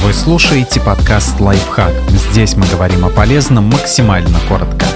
Вы слушаете подкаст «Лайфхак». Здесь мы говорим о полезном максимально коротко.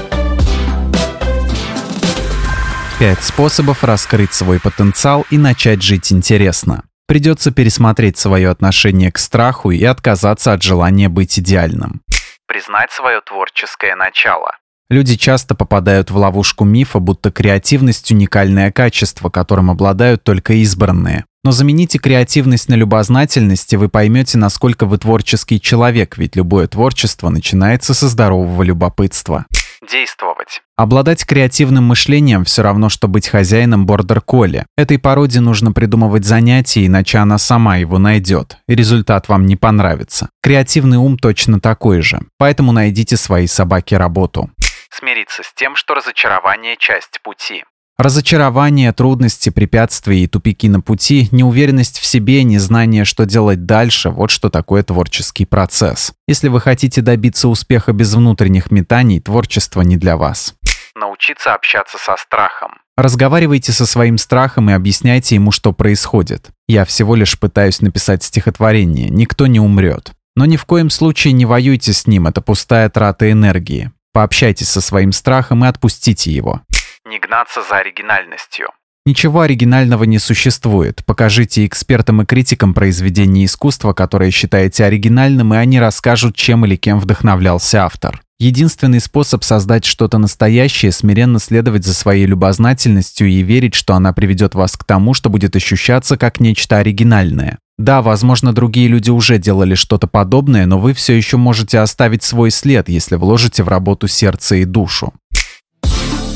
Пять способов раскрыть свой потенциал и начать жить интересно. Придется пересмотреть свое отношение к страху и отказаться от желания быть идеальным. Признать свое творческое начало. Люди часто попадают в ловушку мифа, будто креативность – уникальное качество, которым обладают только избранные. Но замените креативность на любознательность, и вы поймете, насколько вы творческий человек, ведь любое творчество начинается со здорового любопытства. Действовать. Обладать креативным мышлением все равно, что быть хозяином бордер-колли. Этой породе нужно придумывать занятия, иначе она сама его найдет, и результат вам не понравится. Креативный ум точно такой же, поэтому найдите своей собаке работу. Смириться с тем, что разочарование – часть пути. Разочарование, трудности, препятствия и тупики на пути, неуверенность в себе, незнание, что делать дальше – вот что такое творческий процесс. Если вы хотите добиться успеха без внутренних метаний, творчество не для вас. Научиться общаться со страхом. Разговаривайте со своим страхом и объясняйте ему, что происходит. Я всего лишь пытаюсь написать стихотворение, никто не умрет. Но ни в коем случае не воюйте с ним, это пустая трата энергии. Пообщайтесь со своим страхом и отпустите его не гнаться за оригинальностью. Ничего оригинального не существует. Покажите экспертам и критикам произведение искусства, которое считаете оригинальным, и они расскажут, чем или кем вдохновлялся автор. Единственный способ создать что-то настоящее – смиренно следовать за своей любознательностью и верить, что она приведет вас к тому, что будет ощущаться как нечто оригинальное. Да, возможно, другие люди уже делали что-то подобное, но вы все еще можете оставить свой след, если вложите в работу сердце и душу.